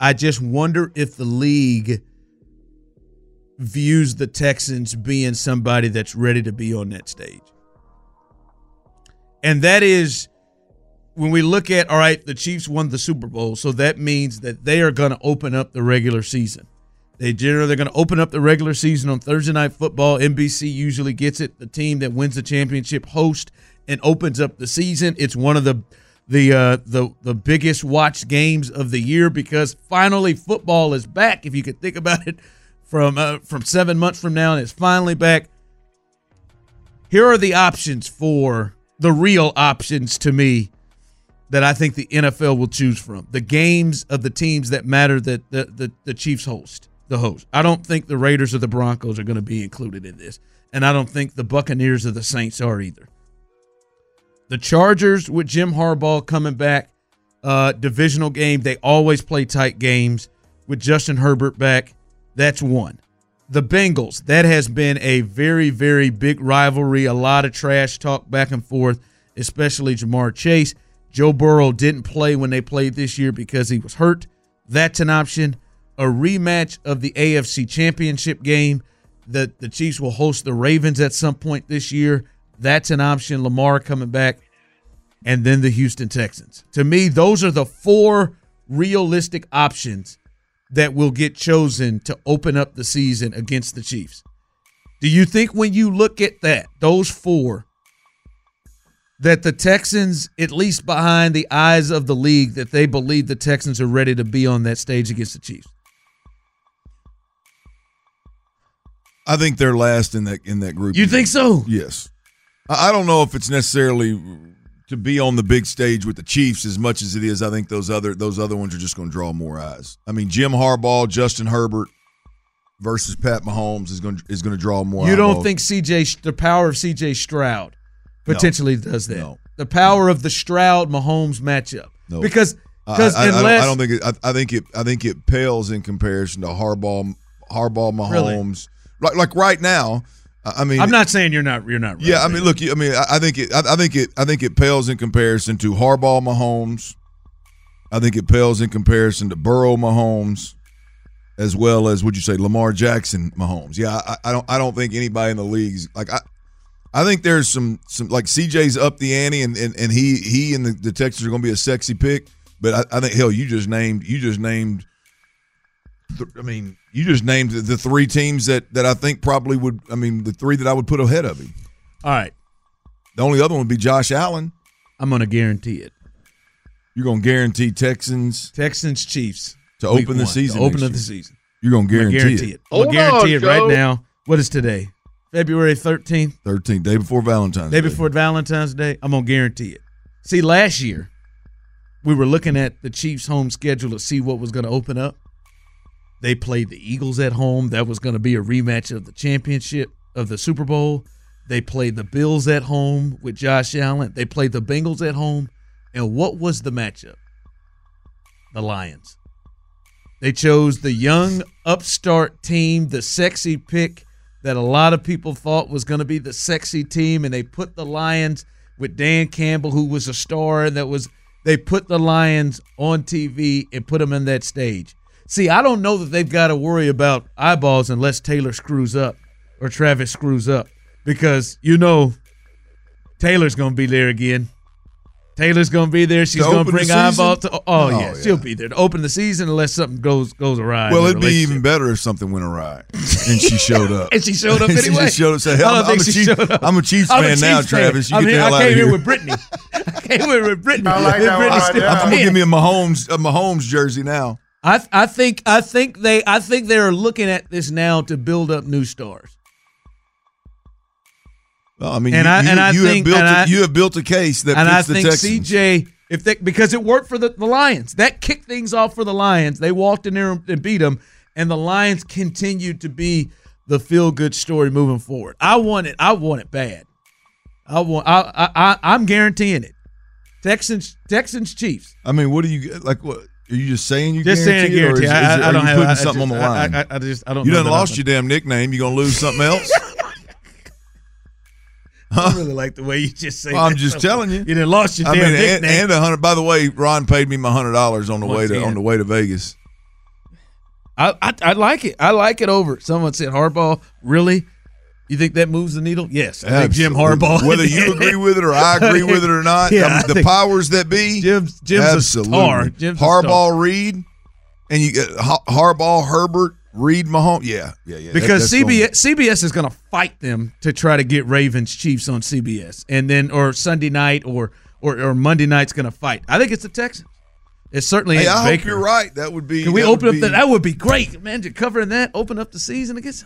I just wonder if the league views the Texans being somebody that's ready to be on that stage. And that is when we look at all right, the Chiefs won the Super Bowl, so that means that they are going to open up the regular season. They generally they're going to open up the regular season on Thursday night football. NBC usually gets it. The team that wins the championship host and opens up the season. It's one of the the uh, the the biggest watched games of the year because finally football is back. If you could think about it, from uh, from seven months from now, and it's finally back. Here are the options for the real options to me that I think the NFL will choose from. The games of the teams that matter that the, the, the Chiefs host, the host. I don't think the Raiders or the Broncos are going to be included in this. And I don't think the Buccaneers or the Saints are either. The Chargers with Jim Harbaugh coming back, uh, divisional game. They always play tight games with Justin Herbert back. That's one. The Bengals, that has been a very, very big rivalry. A lot of trash talk back and forth, especially Ja'Marr Chase. Joe Burrow didn't play when they played this year because he was hurt. That's an option. A rematch of the AFC Championship game. that the Chiefs will host the Ravens at some point this year. That's an option. Lamar coming back. And then the Houston Texans. To me, those are the four realistic options that will get chosen to open up the season against the Chiefs. Do you think when you look at that, those four, that the Texans, at least behind the eyes of the league, that they believe the Texans are ready to be on that stage against the Chiefs? I think they're last in that in that group. You think so? Yes. I I don't know if it's necessarily to be on the big stage with the Chiefs as much as it is. I think those other those other ones are just going to draw more eyes. I mean, Jim Harbaugh, Justin Herbert versus Pat Mahomes is going to, is going to draw more. You don't think CJ the power of CJ Stroud potentially does that? No. The power of the Stroud Mahomes matchup. No. Because I, because I- I don't- unless I don't think it, I, I think it I think it pales in comparison to Harbaugh Harbaugh Really? Mahomes. Like like right now, I mean, I'm not saying you're not you're not right. Yeah, I mean, look, I mean, I, I think it, I, I think it, I think it pales in comparison to Harbaugh Mahomes. I think it pales in comparison to Burrow Mahomes, as well as would you say Lamar Jackson Mahomes? Yeah, I, I don't, I don't think anybody in the leagues like I. I think there's some, some like CJ's up the ante, and and, and he he and the, the Texans are going to be a sexy pick. But I, I think hell, you just named you just named. Th- I mean, you just named the, the three teams that that I think probably would. I mean, the three that I would put ahead of him. All right. The only other one would be Josh Allen. I'm going to guarantee it. You're going to guarantee Texans Texans Chiefs to week open the one, season. To open next up the season. You're going to I'm guarantee, it. I'm gonna guarantee it right now. What is today? February 13th, 13th, day before Valentine's day Day. before Valentine's Day. I'm gonna guarantee it. See, last year we were looking at the Chiefs' home schedule to see what was going to open up. They played the Eagles at home. That was going to be a rematch of the championship of the Super Bowl. They played the Bills at home with Josh Allen. They played the Bengals at home. And what was the matchup? The Lions. They chose the young upstart team, the sexy pick that a lot of people thought was going to be the sexy team, and they put the Lions with Dan Campbell, who was a star. That was they put the Lions on TV and put them in that stage. See, I don't know that they've got to worry about eyeballs unless Taylor screws up or Travis screws up, because you know Taylor's going to be there again. Taylor's going to be there. She's To going to bring the season? eyeballs. To, oh, Oh, yeah, oh, yeah. she'll be there to open the season unless something goes goes awry. Well, it'd be even better if something went awry and she showed up. And she showed up she anyway. just showed up. and Said, I'm, I'm, a she Chiefs, up. I'm a Chiefs I'm a fan now, fan. Travis. You I get mean, the hell I out came of here here." with Brittany. I came here with Brittany. I like that one Brittany's right. I'm gonna playing. give me a Mahomes a Mahomes jersey now. I I think I think they I think they're looking at this now to build up new stars. Well, I mean, And you, I- you, and I you think- have built a, I- you have built a case that and I think Texans. CJ if they because it worked for the, the Lions. That kicked things off for the Lions. They walked in there and beat them, and the Lions continued to be the feel good story moving forward. I want it. I want it bad. I want. I I, I I'm guaranteeing it. Texans Texans Chiefs. I mean, what do you get like? What are you just saying? You Just saying guarantee or guarantee. is- I, is I, it- I are don't you have putting I, something I on the line? I, I, I just I don't. You know done lost I- your damn nickname. You gonna lose something else? I really like the way you just say. Well, I'm that. just telling you. You done lost your I damn mean, nickname. and a hundred. By the way, Ron paid me my hundred dollars on the way to again. on the way to Vegas. I, I I like it. I like it over. Someone said Harbaugh. Really? You think that moves the needle? Yes, I think Jim Harbaugh. Whether you agree with it or I agree with it or not, Yeah, I mean, I the powers that be, Jim's Jim's absolutely. a star. Jim's a Harbaugh, star. Reid, and you get uh, Harbaugh, Herbert, Reid, Mahomes. Yeah, yeah, yeah. Because that's CBS CBS is going to fight them to try to get Ravens Chiefs on CBS, and then or Sunday night or or, or Monday night's going to fight. I think it's the Texans. It certainly Hey, I hope you're right. That would be. Can we open up that? be- That would be great, man. To covering that, open up the season against